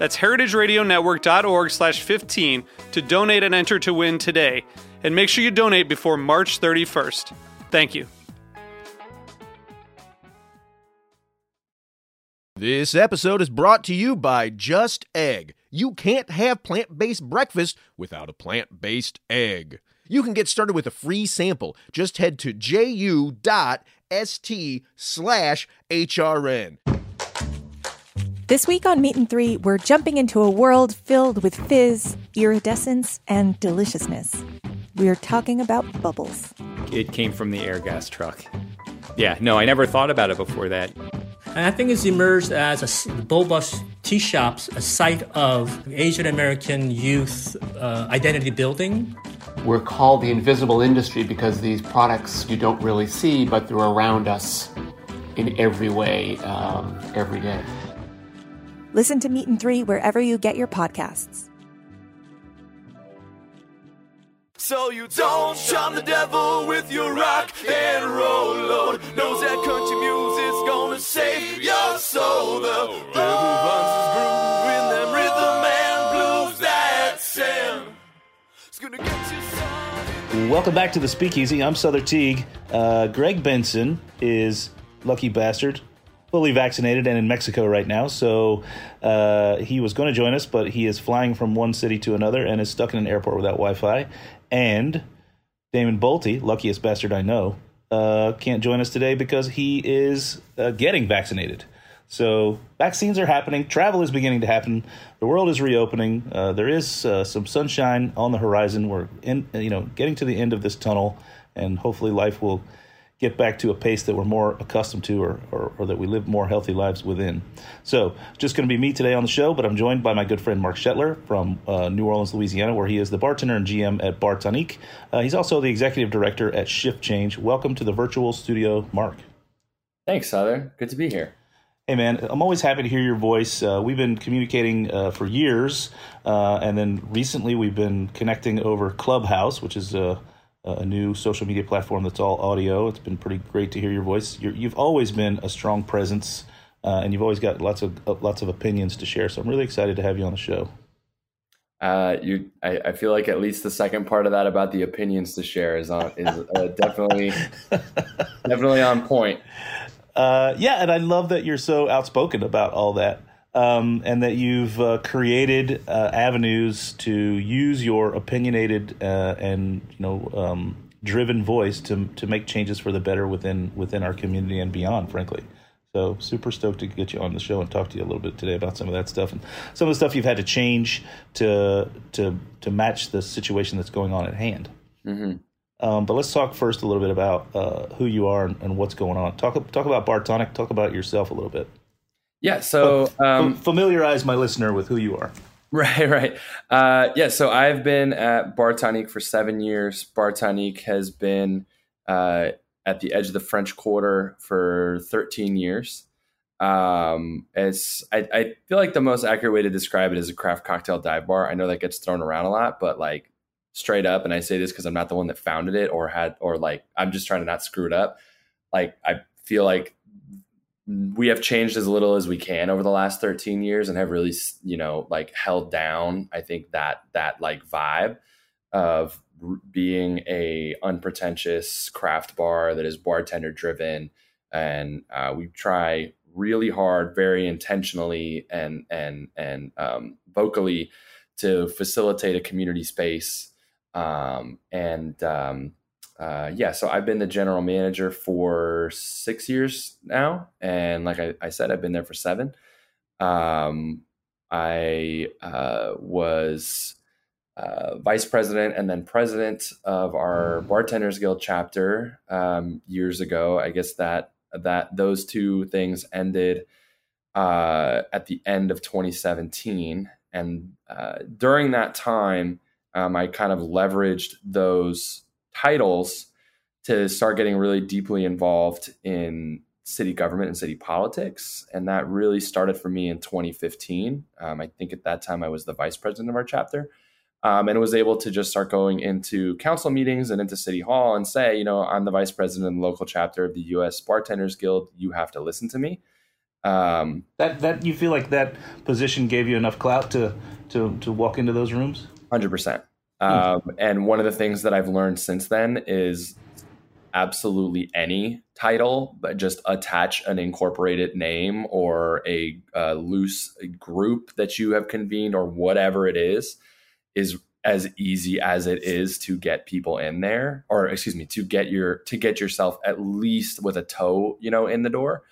That's heritageradionetwork.org slash 15 to donate and enter to win today. And make sure you donate before March 31st. Thank you. This episode is brought to you by Just Egg. You can't have plant based breakfast without a plant based egg. You can get started with a free sample. Just head to ju.st slash HRN. This week on Meat and Three, we're jumping into a world filled with fizz, iridescence, and deliciousness. We're talking about bubbles. It came from the Airgas truck. Yeah, no, I never thought about it before that. And I think it's emerged as a Boba tea shops, a site of Asian American youth uh, identity building. We're called the invisible industry because these products you don't really see, but they're around us in every way, um, every day. Listen to Meat and Three wherever you get your podcasts. So you don't charm the devil with your rock and roll load. Knows that country music's gonna save your soul. The devil runs his groove in them rhythm and blues that sound. It's gonna get you some. Welcome back to the Speakeasy. I'm Sother Teague. Uh, Greg Benson is lucky bastard, fully vaccinated and in Mexico right now. So uh, he was going to join us, but he is flying from one city to another and is stuck in an airport without Wi-Fi. And Damon Boelte, luckiest bastard I know, uh, can't join us today because he is uh, getting vaccinated. So vaccines are happening. Travel is beginning to happen. The world is reopening. Uh, there is uh, some sunshine on the horizon. We're in, you know, getting to the end of this tunnel, and hopefully life will get back to a pace that we're more accustomed to, or or, or that we live more healthy lives within. So just going to be me today on the show, but I'm joined by my good friend Mark Schettler from uh, New Orleans, Louisiana, where he is the bartender and GM at Bar Tonique. Uh, he's also the executive director at Shift Change. Welcome to the virtual studio, Mark. Thanks, Sother. Good to be here. Hey man, I'm always happy to hear your voice. Uh, we've been communicating uh, for years, uh, and then recently we've been connecting over Clubhouse, which is a, a new social media platform that's all audio. It's been pretty great to hear your voice. you you've always been a strong presence, uh, and you've always got lots of uh, lots of opinions to share. So I'm really excited to have you on the show. Uh, you, I, I feel like at least the second part of that about the opinions to share is on is uh, definitely definitely on point. Uh, yeah, and I love that you're so outspoken about all that, um, and that you've uh, created uh, avenues to use your opinionated uh, and you know um, driven voice to to make changes for the better within within our community and beyond. Frankly, so super stoked to get you on the show and talk to you a little bit today about some of that stuff and some of the stuff you've had to change to to to match the situation that's going on at hand. Mm-hmm. Um, but let's talk first a little bit about uh, who you are and, and, what's going on. Talk talk about Bar Tonique. Talk about yourself a little bit. Yeah. So um, familiarize my listener with who you are. Right. Right. Uh, yeah. So I've been at Bar for seven years. Bar has been uh, at the edge of the French Quarter for 13 years. Um, it's I, I feel like the most accurate way to describe it is a craft cocktail dive bar. I know that gets thrown around a lot, but like straight up, and I say this because I'm not the one that founded it or had or like I'm just trying to not screw it up. Like I feel like we have changed as little as we can over the last 13 years and have really you know like held down i think that that like vibe of being a unpretentious craft bar that is bartender driven. And uh, we try really hard very intentionally and and and um, vocally to facilitate a community space um, and um, uh, yeah, so I've been the general manager for six years now, and like I, I said, I've been there for seven. Um, I uh, was uh, vice president and then president of our Bartenders Guild chapter um, years ago. I guess that that those two things ended uh, at the end of 2017, and uh, during that time, um, I kind of leveraged those titles to start getting really deeply involved in city government and city politics. And that really started for me in 2015. Um, I think at that time I was the vice president of our chapter. Um, and was able to just start going into council meetings and into city hall and say, you know, I'm the vice president of the local chapter of the U.S. Bartenders Guild. You have to listen to me. Um, that that you feel like that position gave you enough clout to to to walk into those rooms. Hundred percent. Um, and one of the things that I've learned since then is absolutely any title, but just attach an incorporated name or a, a loose group that you have convened or whatever it is, is as easy as it is to get people in there or excuse me to get your to get yourself at least with a toe you know in the door.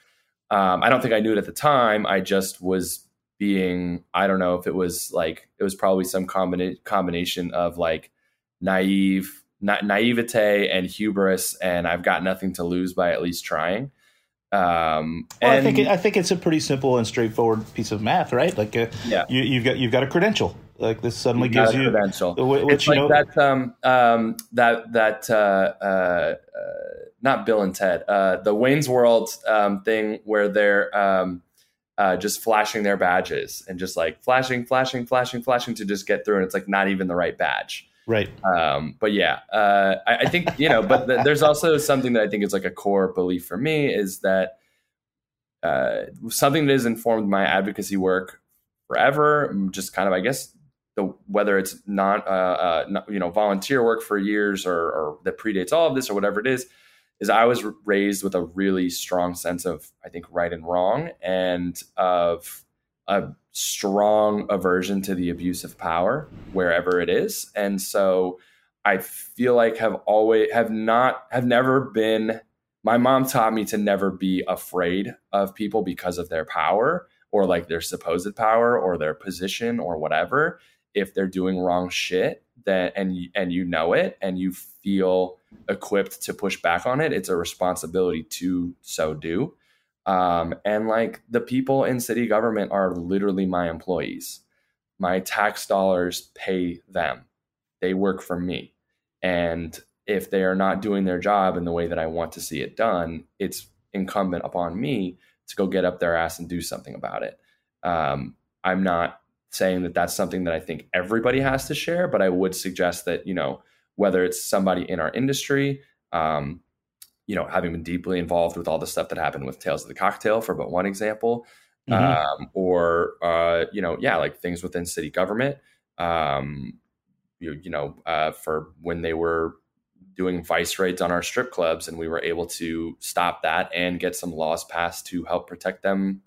Um, i don't think i knew it at the time. I just was being i don't know if it was like it was probably some combina- combination of like naive na- naivete and hubris and i've got nothing to lose by at least trying um, well, and I think it, I think it's a pretty simple and straightforward piece of math, right? Like, uh, yeah, you, have got you've got a credential. Like this suddenly gives you credential. Which, it's like know, that um, um, that that uh, uh, uh, not Bill and Ted, uh, the Wayne's World um, thing where they're um, uh, just flashing their badges and just like flashing, flashing, flashing, flashing to just get through, and it's like not even the right badge. Right. Um, but yeah, uh, I, I, think you know. But th- there's also something that I think is like a core belief for me is that uh, something that has informed my advocacy work forever. Just kind of, I guess, the whether it's not, uh, uh, not you know volunteer work for years or, or that predates all of this or whatever it is, is I was raised with a really strong sense of I think right and wrong and of a strong aversion to the abuse of power wherever it is. And so i feel like have always have not have never been my mom taught me to never be afraid of people because of their power or like their supposed power or their position or whatever. If they're doing wrong shit then and and you know it and you feel equipped to push back on it it's a responsibility to so do um, and like the people in city government are literally my employees. My tax dollars pay them. They work for me. And if they are not doing their job in the way that I want to see it done, it's incumbent upon me to go get up their ass and do something about it. Um, I'm not saying that that's something that I think everybody has to share, but I would suggest that, you know, whether it's somebody in our industry, um, you know, having been deeply involved with all the stuff that happened with Tales of the Cocktail, for but one example, mm-hmm. um, or uh, you know, yeah, like things within city government. Um, you, you know, uh, for when they were doing vice raids on our strip clubs, and we were able to stop that and get some laws passed to help protect them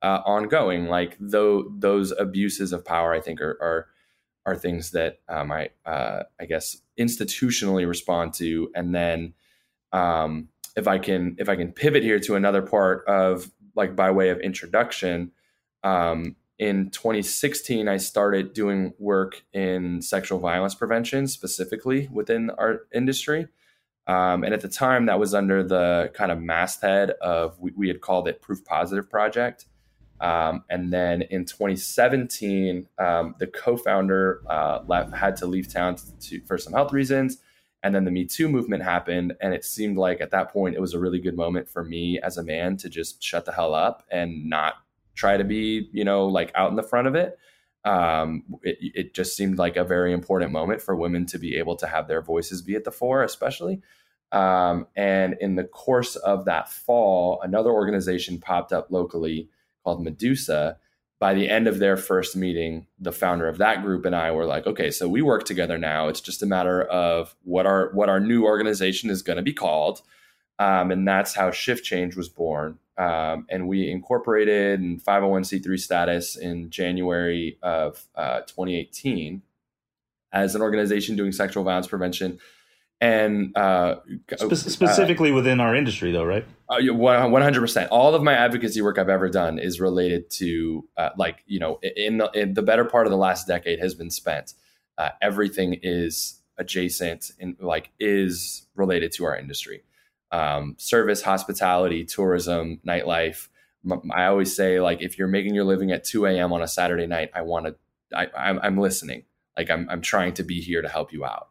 uh, ongoing. Like though those abuses of power, I think are are, are things that um, I uh, I guess institutionally respond to, and then um, if I can if I can pivot here to another part of like by way of introduction, um, in 2016 I started doing work in sexual violence prevention specifically within our industry. Um, and at the time, that was under the kind of masthead of we, we had called it Proof Positive Project. Um, and then in 2017, um, the co-founder uh, left, had to leave town to, for some health reasons, and then the Me Too movement happened. And it seemed like at that point, it was a really good moment for me as a man to just shut the hell up and not try to be, you know, like out in the front of it. Um, it, it just seemed like a very important moment for women to be able to have their voices be at the fore, especially. Um, and in the course of that fall, another organization popped up locally called Medusa by the end of their first meeting, the founder of that group and I were like, okay, so we work together now. It's just a matter of what our what our new organization is going to be called, um, and that's how Shift Change was born. Um, and we incorporated in 501c3 status in January of uh, 2018 as an organization doing sexual violence prevention And uh, Spe- specifically within our industry, though, right? uh, one hundred percent. All of my advocacy work I've ever done is related to, uh, like you know, in the, in the better part of the last decade has been spent. Uh, everything is adjacent and like is related to our industry, um, service, hospitality, tourism, nightlife. M- I always say, like, if you're making your living at two a.m. on a Saturday night, I want to, I, I'm, I'm listening. Like, I'm, I'm trying to be here to help you out.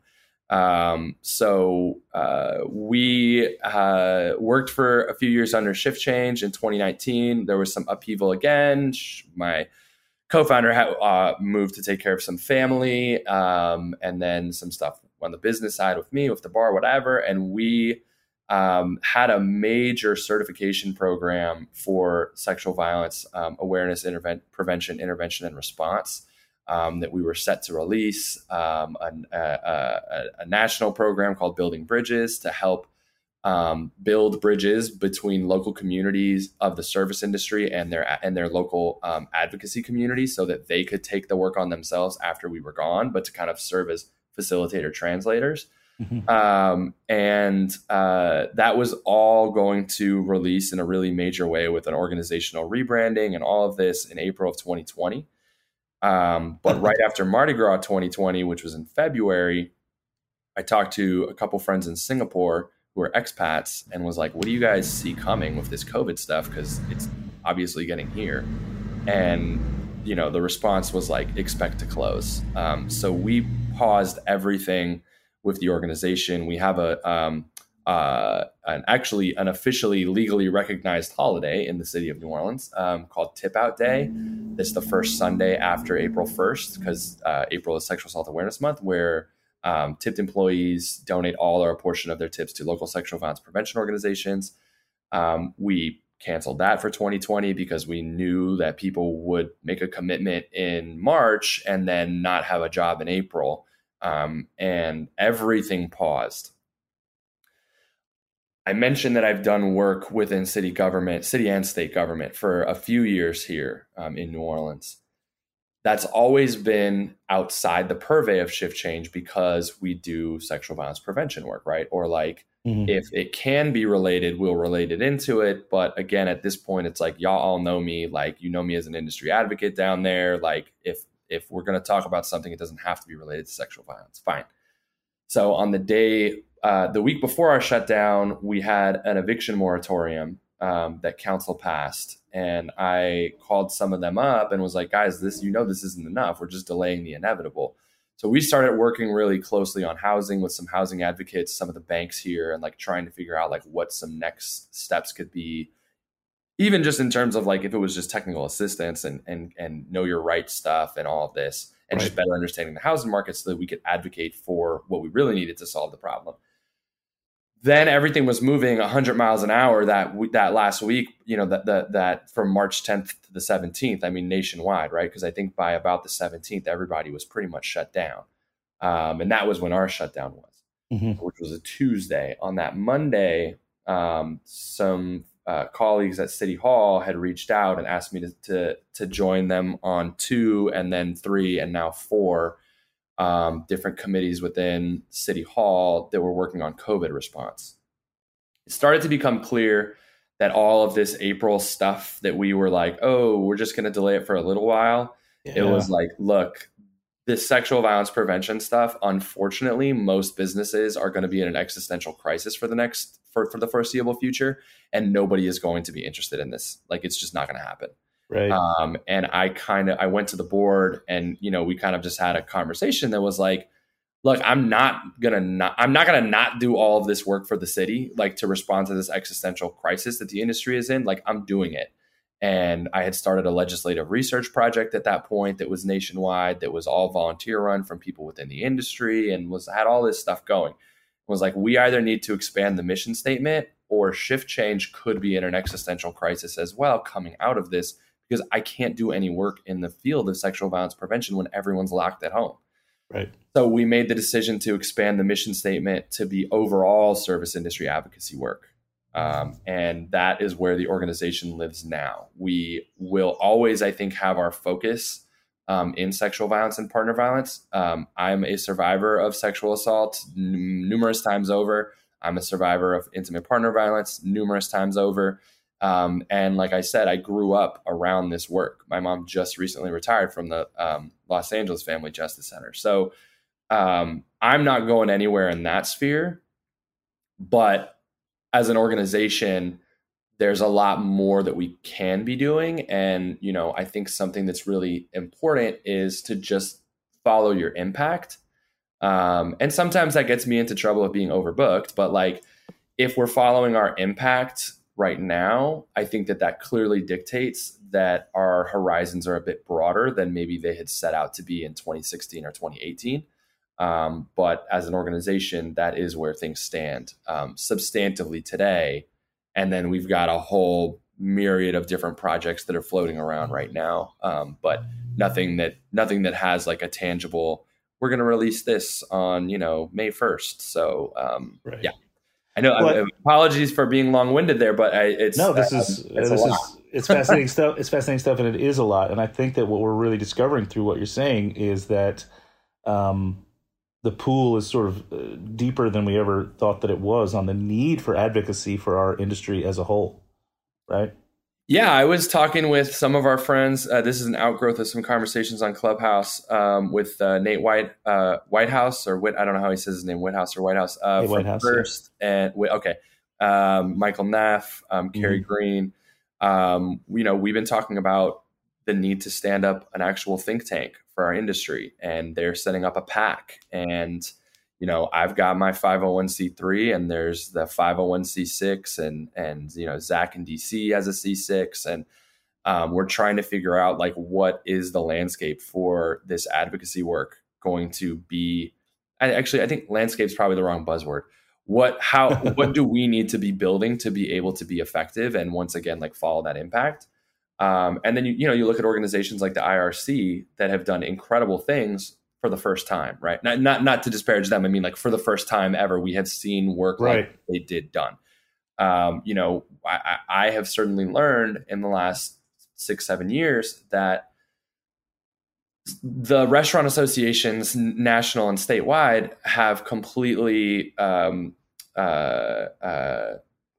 Um, so uh, we uh, worked for a few years under shift change in 2019. There was some upheaval again. My co-founder had uh, moved to take care of some family, um, and then some stuff on the business side with me, with the bar, whatever. And we um, had a major certification program for sexual violence um, awareness, interven- prevention, intervention, and response um, that we were set to release um, a, a, a, national program called Building Bridges to help um, build bridges between local communities of the service industry and their and their local um, advocacy community, so that they could take the work on themselves after we were gone, but to kind of serve as facilitator translators. Mm-hmm. Um, and uh, that was all going to release in a really major way with an organizational rebranding and all of this in April of 2020. Um, but right after Mardi Gras 2020, which was in February, I talked to a couple friends in Singapore who are expats and was like, "What do you guys see coming with this COVID stuff? Because it's obviously getting here." And you know, the response was like, "Expect to close." Um, so we paused everything with the organization. We have a um, uh, an actually an officially legally recognized holiday in the city of New Orleans um, called Tip Out Day. It's the first Sunday after April 1st because uh, April is Sexual Assault Awareness Month, where um, tipped employees donate all or a portion of their tips to local sexual violence prevention organizations. Um, we canceled that for 2020 because we knew that people would make a commitment in March and then not have a job in April. Um, and everything paused I mentioned that I've done work within city government, city and state government for a few years here um, in New Orleans. That's always been outside the purvey of shift change because we do sexual violence prevention work, right? Or like mm-hmm. if it can be related, we'll relate it into it. But again, at this point, it's like y'all all know me, like you know me as an industry advocate down there. Like if if we're gonna talk about something, it doesn't have to be related to sexual violence. Fine. So on the day uh, the week before our shutdown, we had an eviction moratorium um, that council passed, and I called some of them up and was like, "Guys, this you know this isn't enough. We're just delaying the inevitable." So we started working really closely on housing with some housing advocates, some of the banks here, and like trying to figure out like what some next steps could be, even just in terms of like if it was just technical assistance and and and know your right stuff and all of this, and right. just better understanding the housing market so that we could advocate for what we really needed to solve the problem then everything was moving 100 miles an hour that that last week you know that that, that from march 10th to the 17th i mean nationwide right? Because i think by about the 17th everybody was pretty much shut down. Um, and that was when our shutdown was mm-hmm. which was a tuesday. On that monday um, some uh, colleagues at city hall had reached out and asked me to, to to join them on two and then three and now four um, different committees within City Hall that were working on COVID response. It started to become clear that all of this April stuff that we were like, oh, we're just going to delay it for a little while. Yeah. It was like, look, this sexual violence prevention stuff, unfortunately, most businesses are going to be in an existential crisis for the next for, for the foreseeable future, and nobody is going to be interested in this. Like, it's just not going to happen. Right. Um, and I kind of I went to the board and you know we kind of just had a conversation that was like, look, I'm not gonna not I'm not gonna not do all of this work for the city, like to respond to this existential crisis that the industry is in. Like I'm doing it. And I had started a legislative research project at that point that was nationwide, that was all volunteer run from people within the industry, and was had all this stuff going. It was like we either need to expand the mission statement or shift change could be in an existential crisis as well coming out of this because I can't do any work in the field of sexual violence prevention when everyone's locked at home. Right. So we made the decision to expand the mission statement to be overall service industry advocacy work. Um, and that is where the organization lives now. We will always, I think, have our focus um, in sexual violence and partner violence. Um, I'm a survivor of sexual assault n- numerous times over. I'm a survivor of intimate partner violence numerous times over. Um, and like I said, I grew up around this work. My mom just recently retired from the um, Los Angeles Family Justice Center. So um, I'm not going anywhere in that sphere. But as an organization, there's a lot more that we can be doing. And, you know, I think something that's really important is to just follow your impact. Um, and sometimes that gets me into trouble of being overbooked. But like, if we're following our impact right now, I think that that clearly dictates that our horizons are a bit broader than maybe they had set out to be in 2016 or 2018. Um, but as an organization, that is where things stand um, substantively today. And then we've got a whole myriad of different projects that are floating around right now, um, but nothing that nothing that has like a tangible. We're going to release this on you know May first. So um, right. yeah, I know. But, apologies for being long winded there, but I, it's no. This is this is it's fascinating stuff. It's fascinating stuff, and it is a lot. And I think that what we're really discovering through what you're saying is that um, the pool is sort of uh, deeper than we ever thought that it was on the need for advocacy for our industry as a whole, right? Yeah, I was talking with some of our friends. Uh, this is an outgrowth of some conversations on Clubhouse um, with uh, Nate White, uh, Whitehouse, or Whit. I don't know how he says his name, Whitehouse or Whitehouse. Uh, hey, Whitehouse first, yeah. and okay, um, Michael Neff, um, Carrie mm-hmm. Green. Um, you know, we've been talking about the need to stand up an actual think tank for our industry and they're setting up a pack and you know i've got my 501c3 and there's the 501c6 and and you know zach in dc has a c6 and um, we're trying to figure out like what is the landscape for this advocacy work going to be? I, actually i think landscape is probably the wrong buzzword. What how what do we need to be building to be able to be effective and once again like follow that impact? Um, and then you you know you look at organizations like the IRC that have done incredible things for the first time, right? Not not not to disparage them. I mean, like for the first time ever, we have seen work right. like they did done. Um, you know, I, I have certainly learned in the last six seven years that the restaurant associations, national and statewide, have completely um, uh, uh,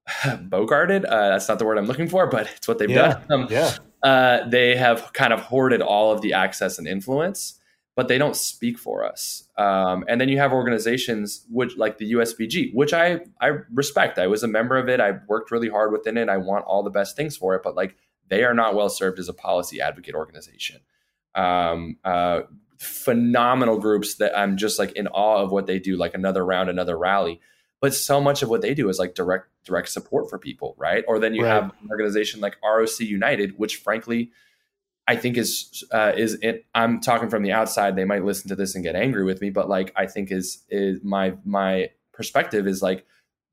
bogarted. Uh, that's not the word I'm looking for, but it's what they've yeah. done. Um, yeah. Uh, they have kind of hoarded all of the access and influence, but they don't speak for us. Um, and then you have organizations which, like the USBG, which I I respect. I was a member of it. I worked really hard within it. I want all the best things for it, but like they are not well served as a policy advocate organization. Um, uh, phenomenal groups that I'm just like in awe of what they do. Like another round, another rally but so much of what they do is like direct direct support for people right or then you right. have an organization like roc united which frankly i think is uh, is it i'm talking from the outside they might listen to this and get angry with me but like i think is is my my perspective is like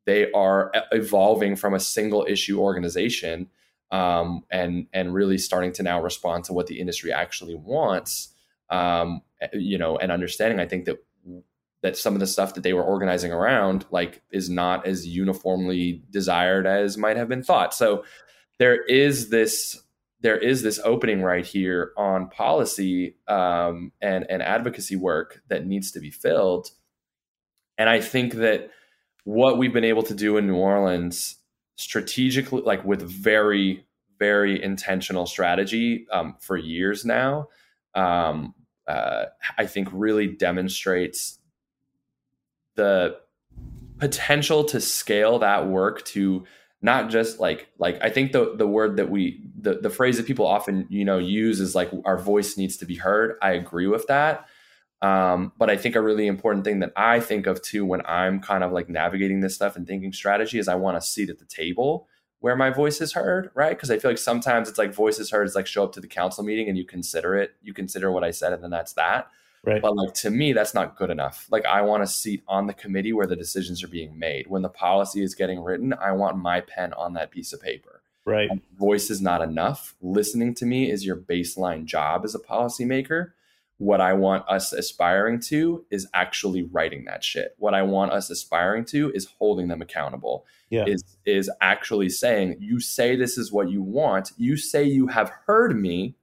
they are evolving from a single issue organization um, and and really starting to now respond to what the industry actually wants um, you know and understanding i think that that some of the stuff that they were organizing around like is not as uniformly desired as might have been thought. So there is this there is this opening right here on policy um, and and advocacy work that needs to be filled. And i think that what we've been able to do in new orleans strategically like with very very intentional strategy um, for years now um, uh, i think really demonstrates the potential to scale that work to not just like like I think the the word that we the the phrase that people often you know use is like our voice needs to be heard. I agree with that. Um, but I think a really important thing that I think of too when I'm kind of like navigating this stuff and thinking strategy is I want a seat at the table where my voice is heard, right? Because I feel like sometimes it's like voice is heard is like show up to the council meeting and you consider it, you consider what I said, and then that's that. Right. But like to me, that's not good enough. Like I want a seat on the committee where the decisions are being made. When the policy is getting written, I want my pen on that piece of paper. Right. And voice is not enough. Listening to me is your baseline job as a policymaker. What I want us aspiring to is actually writing that shit. What I want us aspiring to is holding them accountable. Yeah. Is is actually saying, you say this is what you want. You say you have heard me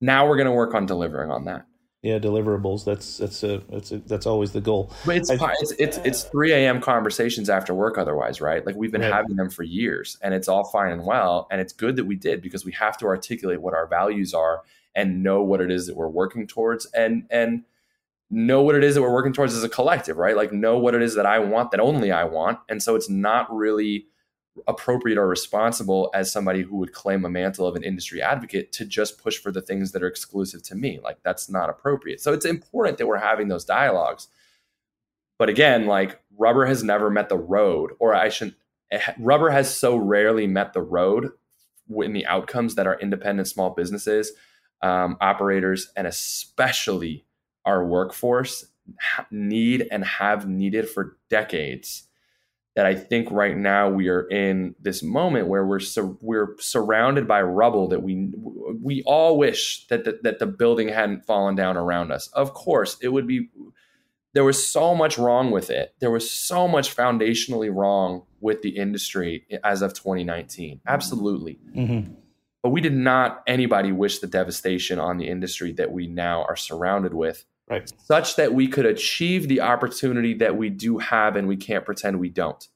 Now we're going to work on delivering on that. Yeah, deliverables. That's that's a that's a, that's always the goal. But it's, I- it's it's it's 3 a.m. conversations after work otherwise, right? Like we've been Right. having them for years and it's all fine and well. And it's good that we did because we have to articulate what our values are and know what it is that we're working towards and and know what it is that we're working towards as a collective, right? Like know what it is that I want that only I want. And so it's not really appropriate or responsible as somebody who would claim a mantle of an industry advocate to just push for the things that are exclusive to me. Like that's not appropriate. So it's important that we're having those dialogues. But again, like rubber has never met the road, or I shouldn't, rubber has so rarely met the road in the outcomes that our independent small businesses, um, operators, and especially our workforce need and have needed for decades that I think right now we are in this moment where we're sur- we're surrounded by rubble that we we all wish that the, that the building hadn't fallen down around us. Of course, it would be there was so much wrong with it. There was so much foundationally wrong with the industry as of 2019. Absolutely. Mhm. But we did not anybody wish the devastation on the industry that we now are surrounded with Right. such that we could achieve the opportunity that we do have and we can't pretend we don't.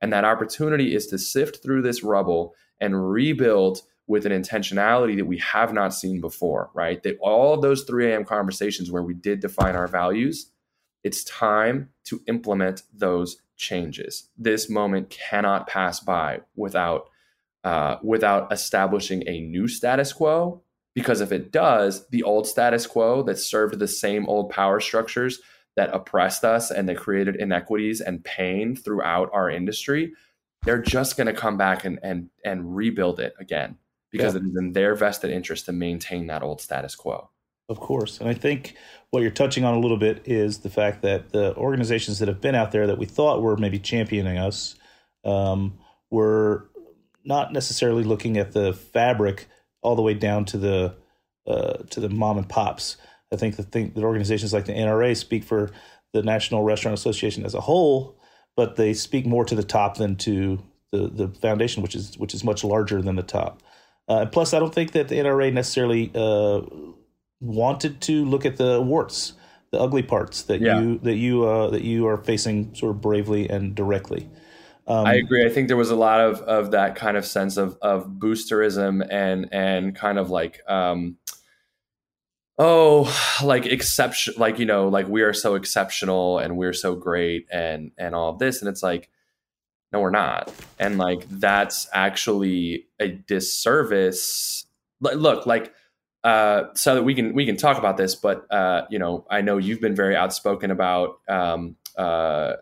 And that opportunity is to sift through this rubble and rebuild with an intentionality that we have not seen before, right? That all of those 3 a.m. conversations where we did define our values, it's time to implement those changes. This moment cannot pass by without uh, without establishing a new status quo because if it does, the old status quo that served the same old power structures that oppressed us and that created inequities and pain throughout our industry, they're just going to come back and and and rebuild it again because Yeah. it is in their vested interest to maintain that old status quo. Of course. And I think what you're touching on a little bit is the fact that the organizations that have been out there that we thought were maybe championing us um, were not necessarily looking at the fabric all the way down to the uh, to the mom and pops. I think the thing that organizations like the NRA speak for the National Restaurant Association as a whole, but they speak more to the top than to the the foundation, which is which is much larger than the top. Uh, and plus, I don't think that the NRA necessarily uh, wanted to look at the warts, the ugly parts that Yeah. you that you uh, that you are facing sort of bravely and directly. Um, I agree. I think there was a lot of of that kind of sense of of boosterism and and kind of like um oh like exception like you know like we are so exceptional and we're so great and and all of this. And it's like no we're not. And like that's actually a disservice. Look like uh so that we can we can talk about this but uh you know i know you've been very outspoken about um uh,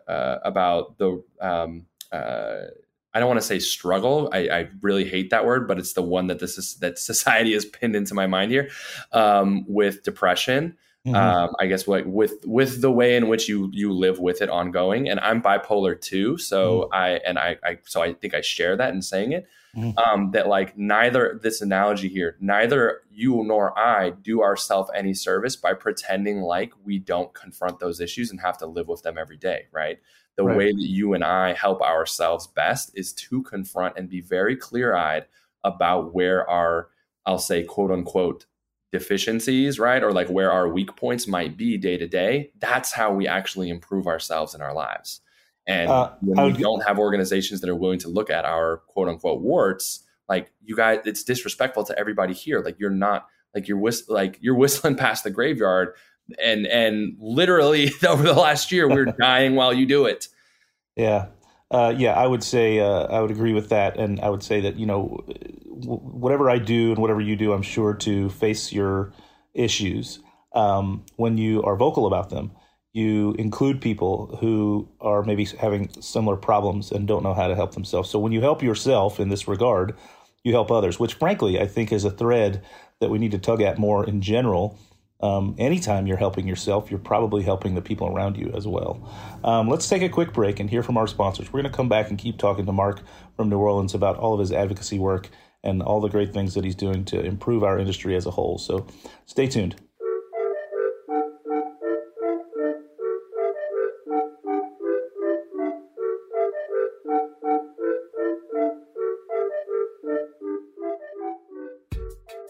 uh about the um uh I don't want to say struggle. I, I really hate that word, but it's the one that this is that society has pinned into my mind here um, with depression. mhm. Um, I guess like with with the way in which you you live with it ongoing, and I'm bipolar too. So I and I, I so I think I share that in saying it. Mhm. Um, that like neither this analogy here, neither you nor I do ourselves any service by pretending like we don't confront those issues and have to live with them every day, right? The Right. way that you and I help ourselves best is to confront and be very clear eyed about where our, I'll say, quote unquote, deficiencies, right? Or like where our weak points might be day to day. That's how we actually improve ourselves in our lives. And Uh, when we don't have organizations that are willing to look at our quote unquote warts, like you guys, it's disrespectful to everybody here. Like you're not like you're whist- like you're whistling past the graveyard, and and literally over the last year we're dying while you do it. Yeah. Uh, yeah, I would say uh, I would agree with that, and I would say that you know, w- whatever I do and whatever you do, I'm sure to face your issues um, when you are vocal about them. You include people who are maybe having similar problems and don't know how to help themselves. So when you help yourself in this regard, you help others, which frankly I think is a thread that we need to tug at more in general. Um, anytime you're helping yourself, you're probably helping the people around you as well. Um, let's take a quick break and hear from our sponsors. We're going to come back and keep talking to Mark from New Orleans about all of his advocacy work and all the great things that he's doing to improve our industry as a whole. So stay tuned.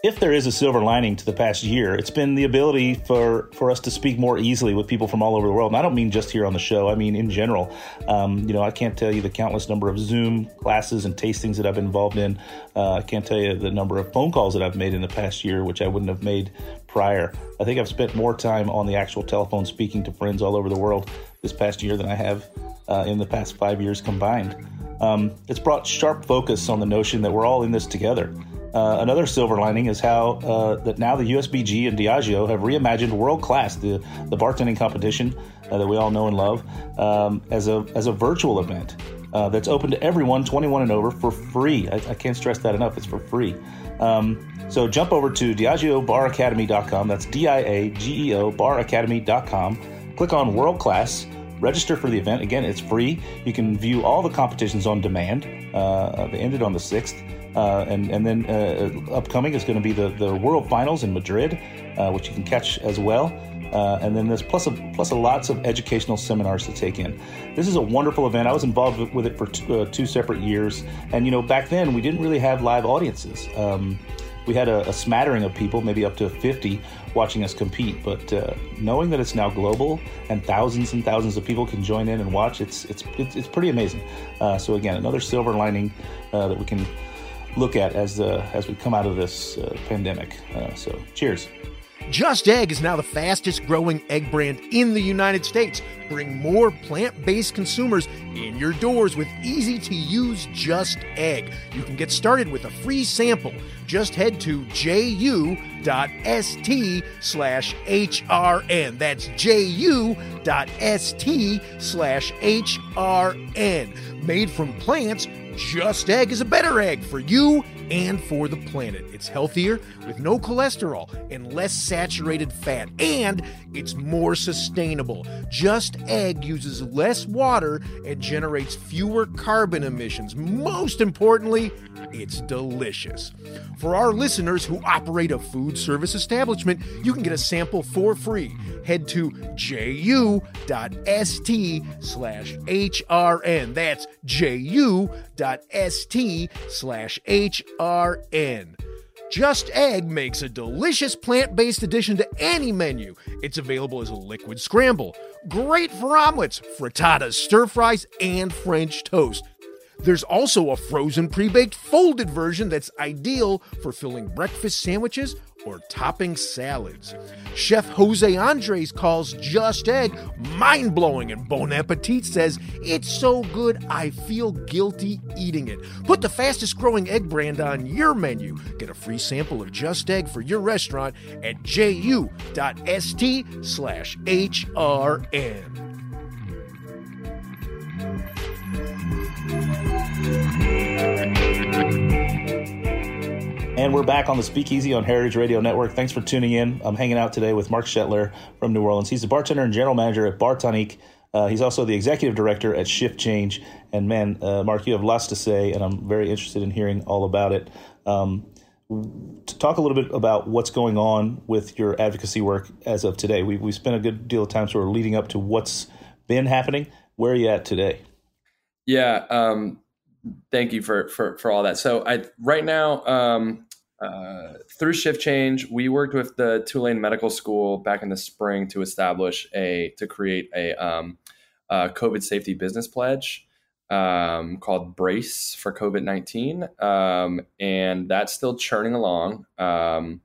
If there is a silver lining to the past year, it's been the ability for, for us to speak more easily with people from all over the world. And I don't mean just here on the show, I mean in general. Um, you know, I can't tell you the countless number of Zoom classes and tastings that I've been involved in. Uh, I can't tell you the number of phone calls that I've made in the past year, which I wouldn't have made prior. I think I've spent more time on the actual telephone speaking to friends all over the world this past year than I have uh, in the past five years combined. Um, it's brought sharp focus on the notion that we're all in this together. Uh, another silver lining is how uh, that now the USBG and Diageo have reimagined World Class, the, the bartending competition uh, that we all know and love, um, as a as a virtual event uh, that's open to everyone 21 and over for free. I, I can't stress that enough. It's for free. Um, so jump over to DiageoBarAcademy.com. That's D-I-A-G-E-O BarAcademy.com. Click on World Class register for the event. Again, it's free. You can view all the competitions on demand. Uh, they ended on the 6th. Uh, and, and then uh, upcoming is going to be the, the World Finals in Madrid, uh, which you can catch as well. Uh, and then there's plus a, plus a lots of educational seminars to take in. This is a wonderful event. I was involved with it for t- uh, two separate years, and you know back then we didn't really have live audiences. Um, we had a, a, smattering of people, maybe up to 50, watching us compete. But uh, knowing that it's now global and thousands and thousands of people can join in and watch, it's it's it's, it's pretty amazing. Uh, so again, another silver lining uh, that we can look at as the as we come out of this uh, pandemic. Uh, so cheers. Just Egg is now the fastest growing egg brand in the United States. Bring more plant based consumers in your doors with easy to use Just Egg. You can get started with a free sample. Just head to ju.st slash HRN. That's ju.st slash HRN. Made from plants, Just Egg is a better egg for you and for the planet. It's healthier with no cholesterol and less saturated fat, and it's more sustainable. Just Egg uses less water and generates fewer carbon emissions. Most importantly, it's delicious. For our listeners who operate a food service establishment, you can get a sample for free. Head to ju.st slash HRN. That's ju.st slash HRN. Just Egg makes a delicious plant based addition to any menu. It's available as a liquid scramble. Great for omelets, frittatas, stir fries, and French toast. There's also a frozen pre baked folded version that's ideal for filling breakfast sandwiches or topping salads. Chef Jose Andres calls Just Egg mind blowing, and Bon Appetit says, It's so good, I feel guilty eating it. Put the fastest growing egg brand on your menu. Get a free sample of Just Egg for your restaurant at ju.st slash HRN. And we're back on the Speakeasy on Heritage Radio Network. Thanks for tuning in. I'm hanging out today with Mark Schettler from New Orleans. He's the bartender and general manager at Bar Tonique. Uh, he's also the executive director at Shift Change. And man, uh, Mark, you have lots to say, and I'm very interested in hearing all about it. Um, to talk a little bit about what's going on with your advocacy work as of today. We we spent a good deal of time sort of leading up to what's been happening. Where are you at today? Yeah, um, thank you for for for all that. So I right now um, uh, through Shift Change, we worked with the Tulane Medical School back in the spring to establish a to create a, um, COVID safety business pledge um, called Brace for COVID nineteen, um, and that's still churning along. Um,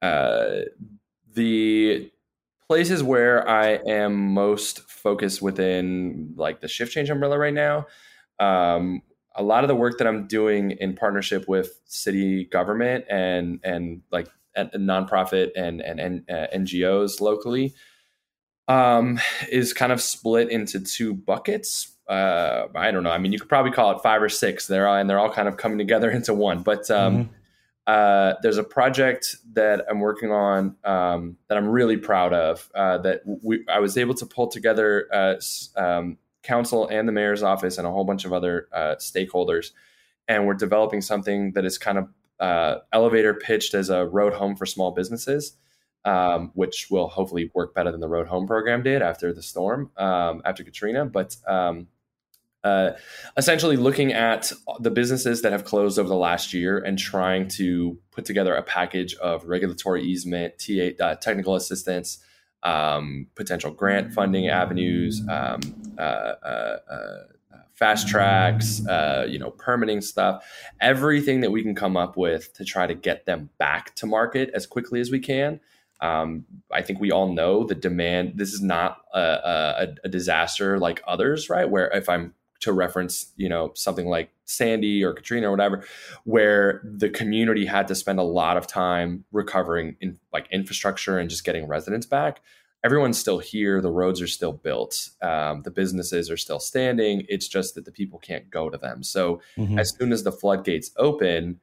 uh, the places where I am most focused within like the Shift Change umbrella right now um, a lot of the work that I'm doing in partnership with city government and and like nonprofit and and, and uh, NGOs locally um, is kind of split into two buckets. Uh, I don't know. I mean, you could probably call it five or six. They're all, and they're all kind of coming together into one. But um, mm-hmm. uh, there's a project that I'm working on um, that I'm really proud of. Uh, that we, I was able to pull together uh, um, council and the mayor's office and a whole bunch of other uh, stakeholders. And we're developing something that is kind of uh, elevator pitched as a road home for small businesses, um, which will hopefully work better than the road home program did after the storm, um, after Katrina. But um, uh, essentially looking at the businesses that have closed over the last year and trying to put together a package of regulatory easement, TA, uh, technical assistance, um, potential grant funding avenues, um, uh, uh, uh fast tracks, uh, you know, permitting stuff, everything that we can come up with to try to get them back to market as quickly as we can. Um, I think we all know the demand. This is not a, a, a disaster like others, right? Where if I'm to reference, you know, something like Sandy or Katrina or whatever, where the community had to spend a lot of time recovering in like infrastructure and just getting residents back. Everyone's still here. The roads are still built. Um, the businesses are still standing. It's just that the people can't go to them. So mm-hmm. as soon as the floodgates open,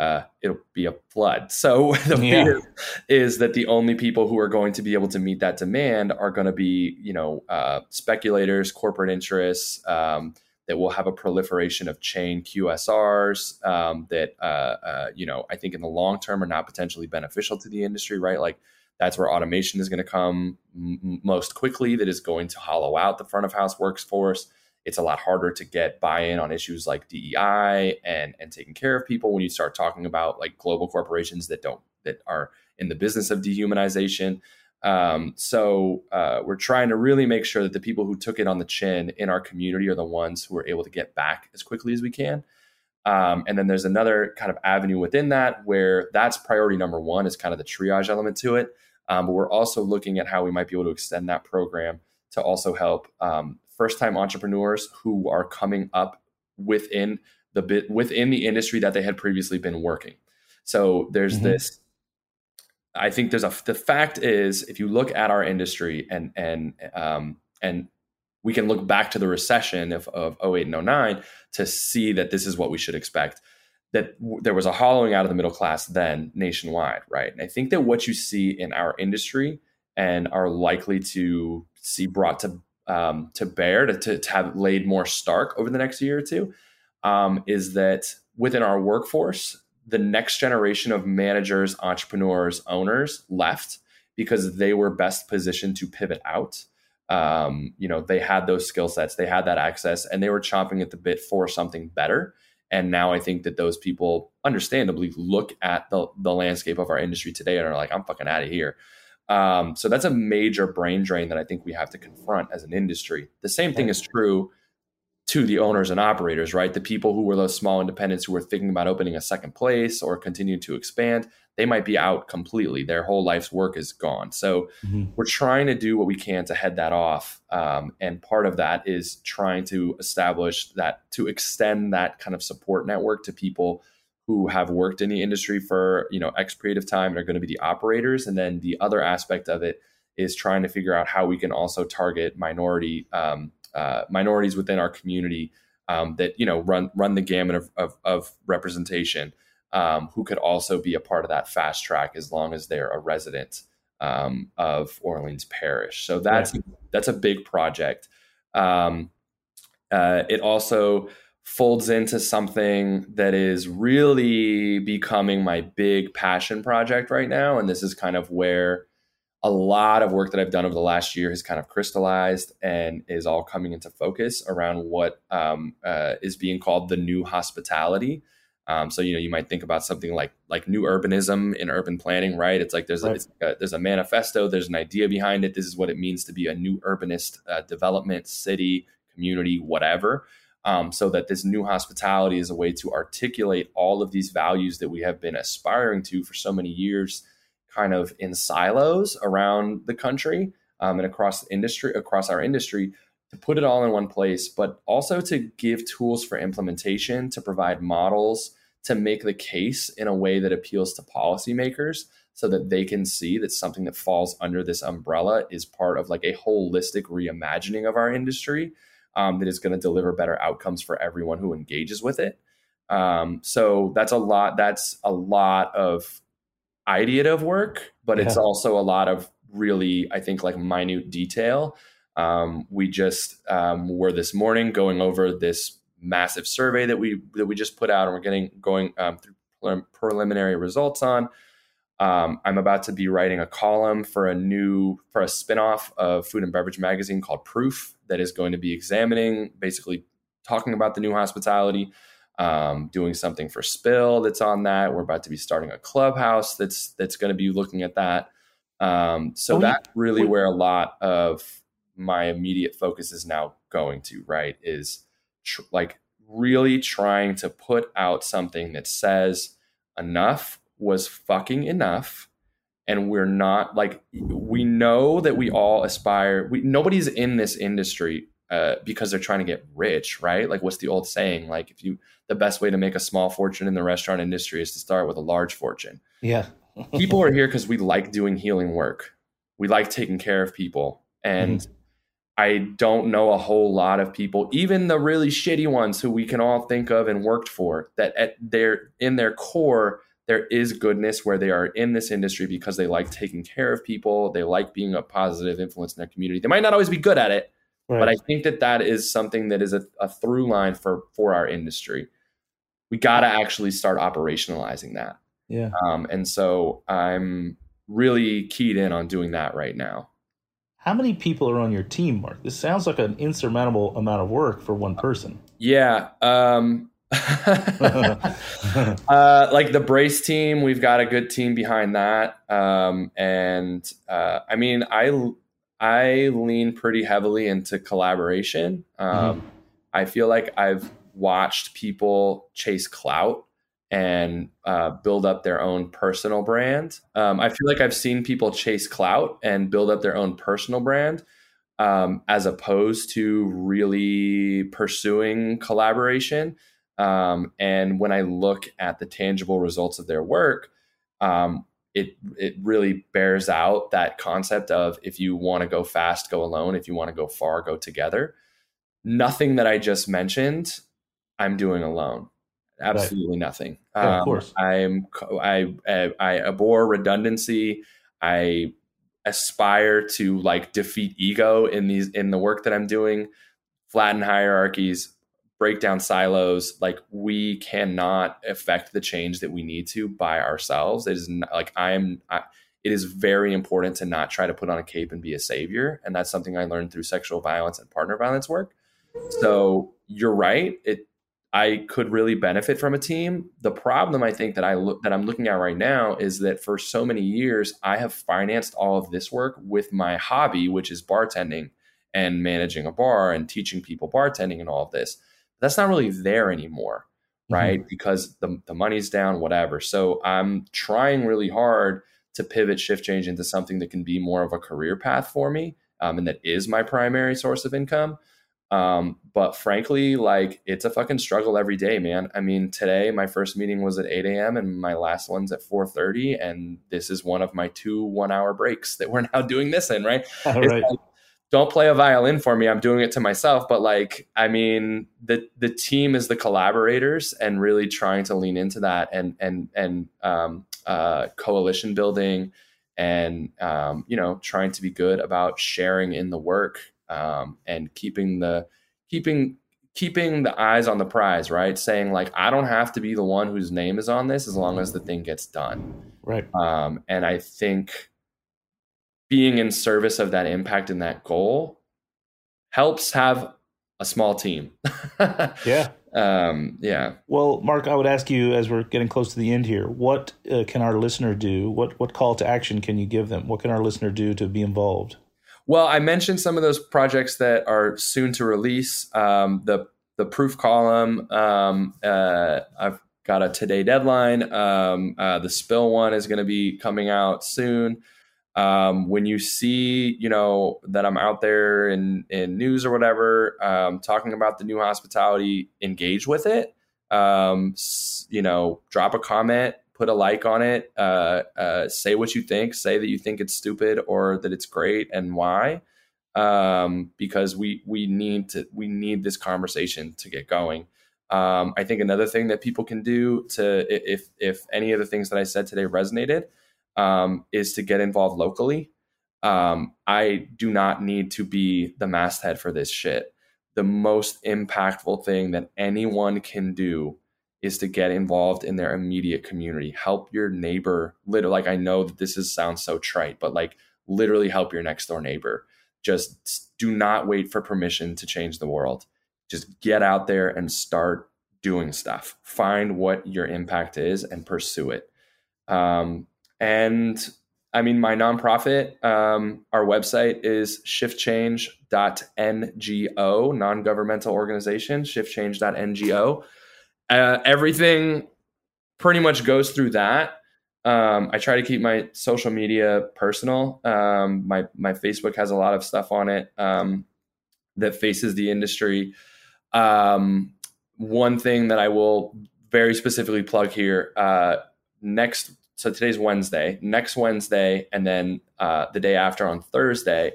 uh, it'll be a flood. So the yeah. fear is that the only people who are going to be able to meet that demand are going to be, you know, uh, speculators, corporate interests. Um, that will have a proliferation of chain QSRs um, that, uh, uh, you know, I think in the long term are not potentially beneficial to the industry, right? Like that's where automation is going to come m- most quickly. That is going to hollow out the front of house workforce it's a lot harder to get buy-in on issues like DEI and and taking care of people when you start talking about like global corporations that don't that are in the business of dehumanization. Um, so uh, we're trying to really make sure that the people who took it on the chin in our community are the ones who are able to get back as quickly as we can. Um, and then there's another kind of avenue within that where that's priority number one is kind of the triage element to it. Um, but we're also looking at how we might be able to extend that program to also help um, first time entrepreneurs who are coming up within the bit within the industry that they had previously been working. So there's mm-hmm. this I think there's a the fact is if you look at our industry and and um, and we can look back to the recession of, of 08 and 09 to see that this is what we should expect that w- there was a hollowing out of the middle class then nationwide right and i think that what you see in our industry and are likely to see brought to um, to bear to, to, to, have laid more stark over the next year or two um, is that within our workforce, the next generation of managers, entrepreneurs, owners left because they were best positioned to pivot out. Um, you know, they had those skill sets, they had that access, and they were chomping at the bit for something better. And now I think that those people, understandably, look at the the landscape of our industry today and are like, "I'm fucking out of here." Um, so that's a major brain drain that I think we have to confront as an industry. The same thing is true to the owners and operators, right? The people who were those small independents who were thinking about opening a second place or continuing to expand, they might be out completely. Their whole life's work is gone. So mm-hmm. we're trying to do what we can to head that off. Um, and part of that is trying to establish that, to extend that kind of support network to people who have worked in the industry for you know X period of time and are going to be the operators. And then the other aspect of it is trying to figure out how we can also target minority um, uh, minorities within our community um, that you know run run the gamut of, of, of representation, um, who could also be a part of that fast track as long as they're a resident um, of Orleans Parish. So that's yeah. that's a big project. Um, uh, it also folds into something that is really becoming my big passion project right now. And this is kind of where a lot of work that I've done over the last year has kind of crystallized and is all coming into focus around what um, uh, is being called the new hospitality. Um, so you know you might think about something like like new urbanism in urban planning, right? It's like there's right. a, a, there's a manifesto, there's an idea behind it. This is what it means to be a new urbanist uh, development, city, community, whatever um, so that this new hospitality is a way to articulate all of these values that we have been aspiring to for so many years, kind of in silos around the country um, and across industry, across our industry, to put it all in one place, but also to give tools for implementation, to provide models, to make the case in a way that appeals to policymakers so that they can see that something that falls under this umbrella is part of like a holistic reimagining of our industry um, that is going to deliver better outcomes for everyone who engages with it. Um, so that's a lot. That's a lot of ideative work, but yeah. it's also a lot of really, I think, like minute detail. Um, we just um, were this morning going over this massive survey that we that we just put out, and we're getting going um, through preliminary results on. Um, I'm about to be writing a column for a new for a spinoff of Food and Beverage magazine called Proof that is going to be examining basically talking about the new hospitality um, doing something for spill that's on that. We're about to be starting a clubhouse that's that's going to be looking at that. Um, so Oh, that's really where a lot of my immediate focus is now going to right is tr- like really trying to put out something that says enough was fucking enough and we're not like we know that we all aspire we nobody's in this industry uh, because they're trying to get rich right like what's the old saying like if you the best way to make a small fortune in the restaurant industry is to start with a large fortune Yeah. people are here because we like doing healing work. We like taking care of people. And I don't know a whole lot of people, even the really shitty ones who we can all think of and worked for, that at their in their core, there is goodness where they are in this industry because they like taking care of people. They like being a positive influence in their community. They might not always be good at it, Right. but I think that that is something that is a, a through line for for our industry. We got to actually start operationalizing that. yeah. Um, and so I'm really keyed in on doing that right now. How many people are on your team, Mark? This sounds like an insurmountable amount of work for one person. Yeah. Um, uh, like the brace team, we've got a good team behind that. Um, and uh, I mean, I I lean pretty heavily into collaboration. Um, I feel like I've watched people chase clout and uh, build up their own personal brand. Um, I feel like I've seen people chase clout and build up their own personal brand um, as opposed to really pursuing collaboration. Um, and when I look at the tangible results of their work, um, it it really bears out that concept of if you want to go fast, go alone. If you want to go far, go together. Nothing that I just mentioned, I'm doing alone. Absolutely nothing. Yeah, of Um, course. I'm I I I abhor redundancy. I aspire to like defeat ego in these in the work that I'm doing, flatten hierarchies, break down silos. Like we cannot affect the change that we need to by ourselves. It is not, like I am. It is very important to not try to put on a cape and be a savior, and that's something I learned through sexual violence and partner violence work. So you're right. It I could really benefit from a team. The problem I think that I look that I'm looking at right now is that for so many years I have financed all of this work with my hobby, which is bartending and managing a bar and teaching people bartending and all of this. That's not really there anymore, right? Because the the money's down, whatever. So I'm trying really hard to pivot shift change into something that can be more of a career path for me, um, and that is my primary source of income. Um, but frankly, like it's a fucking struggle every day, man. I mean, today my first meeting was at 8 a.m. and my last one's at 4:30, and this is one of my two one-hour breaks that we're now doing this in, right? All right. like, don't play a violin for me. I'm doing it to myself. But like, I mean, the the team is the collaborators and really trying to lean into that and and and um, uh, coalition building and um, you know trying to be good about sharing in the work um, and keeping the keeping keeping the eyes on the prize right saying like i don't have to be the one whose name is on this as long as the thing gets done Right. um, and I think being in service of that impact and that goal helps have a small team. Yeah. Um, yeah. Well, Mark, I would ask you as we're getting close to the end here, what uh, can our listener do? What what call to action can you give them? What can our listener do to be involved? Well, I mentioned some of those projects that are soon to release. Um, the the proof column. Um, uh, I've got a today deadline. Um, uh, the spill one is going to be coming out soon. Um, when you see, you know, that I'm out there in in news or whatever, um, talking about the new hospitality, engage with it. Um, you know, drop a comment, put a like on it, uh, uh, say what you think, say that you think it's stupid or that it's great and why. Um, because we we need to we need this conversation to get going. Um, I think another thing that people can do to if if any of the things that I said today resonated um, is to get involved locally. Um, I do not need to be the masthead for this shit. The most impactful thing that anyone can do is to get involved in their immediate community. Help your neighbor. Literally, like I know that this is sounds so trite, but like literally help your next door neighbor. Just do not wait for permission to change the world. just get out there and start doing stuff. Find what your impact is and pursue it. Um, and I mean, my nonprofit, um, our website is shiftchange.ngo, non governmental organization, shiftchange.ngo. Uh, everything pretty much goes through that. Um, I try to keep my social media personal. Um, my my Facebook has a lot of stuff on it um, that faces the industry. Um, one thing that I will very specifically plug here uh, next. So today's Wednesday. Next Wednesday, and then uh, the day after on Thursday,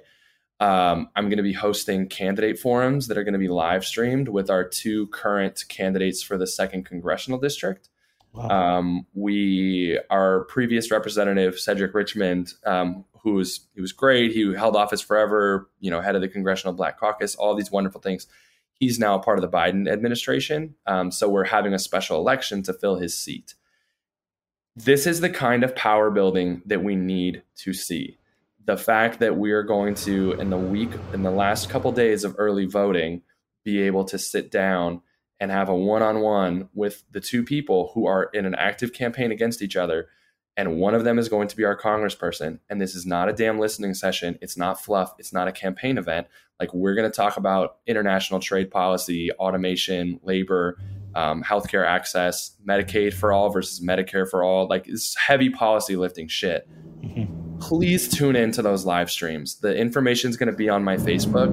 um, I'm going to be hosting candidate forums that are going to be live streamed with our two current candidates for the second congressional district. Wow. Um, we, our previous representative Cedric Richmond, um, who was he was great. He held office forever. You know, head of the Congressional Black Caucus. All these wonderful things. He's now a part of the Biden administration. Um, so we're having a special election to fill his seat. This is the kind of power building that we need to see. The fact that we are going to, in the week, in the last couple days of early voting, be able to sit down and have a one-on-one with the two people who are in an active campaign against each other and one of them is going to be our congressperson and this is not a damn listening session it's not fluff it's not a campaign event like we're going to talk about international trade policy automation labor um, healthcare access medicaid for all versus medicare for all. Like it's heavy policy lifting shit. Mm-hmm. please tune into those live streams. The information is going to be on my facebook.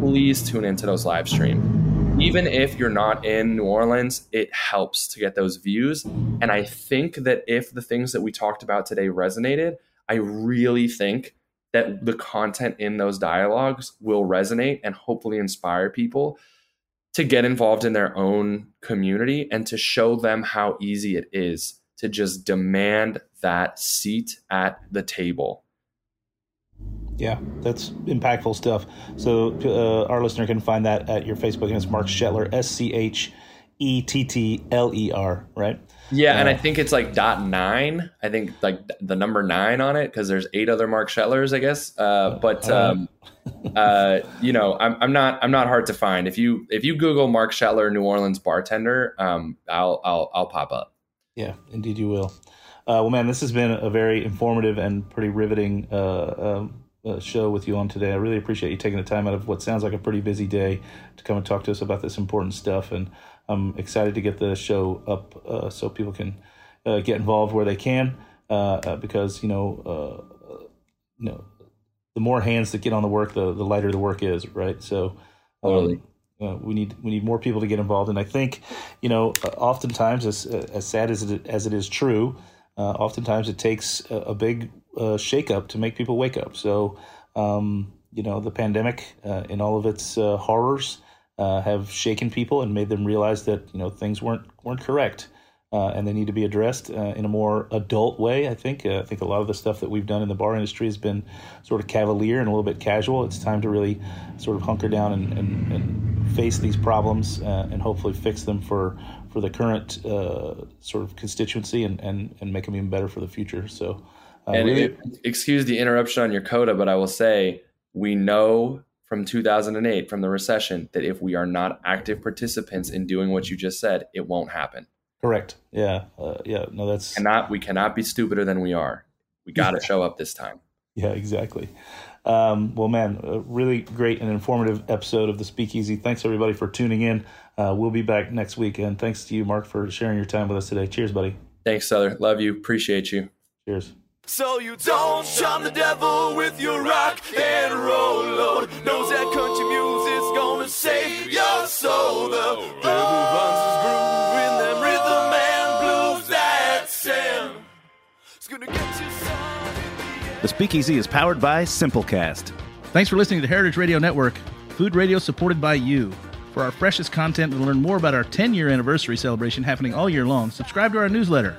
Please tune into those live streams even if you're not in New Orleans, it helps to get those views. And I think that if the things that we talked about today resonated, I really think that the content in those dialogues will resonate and hopefully inspire people to get involved in their own community and to show them how easy it is to just demand that seat at the table yeah, that's impactful stuff. So uh, our listener can find that at your Facebook, and it's Mark Schettler, S C H E T T L E R, right? Yeah, uh, and I think it's like dot nine. I think like the number nine on it because there's eight other Mark Schettlers, I guess. Uh, but um, uh, you know, I'm, I'm not I'm not hard to find. If you if you Google Mark Schettler New Orleans bartender, um, I'll I'll I'll pop up. Yeah, indeed you will. Uh, well, man, this has been a very informative and pretty riveting uh, um, uh, show with you on today. I really appreciate you taking the time out of what sounds like a pretty busy day to come and talk to us about this important stuff. And I'm excited to get the show up uh, so people can uh, get involved where they can, uh, uh, because you know, uh, you know, the more hands that get on the work, the the lighter the work is, right? So. Um, totally. we need we need more people to get involved, and I think, you know, oftentimes, as as sad as it as it is true, oftentimes it takes a, a big uh, shakeup to make people wake up. So, um, you know, the pandemic uh, in all of its uh, horrors uh, have shaken people and made them realize that you know things weren't weren't correct. Uh, and they need to be addressed uh, in a more adult way. I think. I think a lot of the stuff that we've done in the bar industry has been sort of cavalier and a little bit casual. It's time to really sort of hunker down and, and, and face these problems and hopefully fix them for for the current sort of constituency and, and, and make them even better for the future. So uh, and really, it, excuse the interruption on your coda, but I will say we know from 2008 from the recession that if we are not active participants in doing what you just said, it won't happen. Correct. Yeah. Uh, yeah. No, that's cannot. We cannot be stupider than we are. We got to show up this time. Yeah. Exactly. Um, well, man, a really great and informative episode of the Speakeasy. Thanks everybody for tuning in. Uh, we'll be back next week, and thanks to you, Mark, for sharing your time with us today. Cheers, buddy. Thanks, Sother. Love you. Appreciate you. Cheers. So you don't charm the devil with your rock and roll load. Knows that country music's gonna save your soul. The devil runs his groove in them rhythm and blues that sound. It's gonna get you some. The Speakeasy is powered by Simplecast. Thanks for listening to Heritage Radio Network, food radio supported by you. For our freshest content and learn more about our 10 year anniversary celebration happening all year long, subscribe to our newsletter.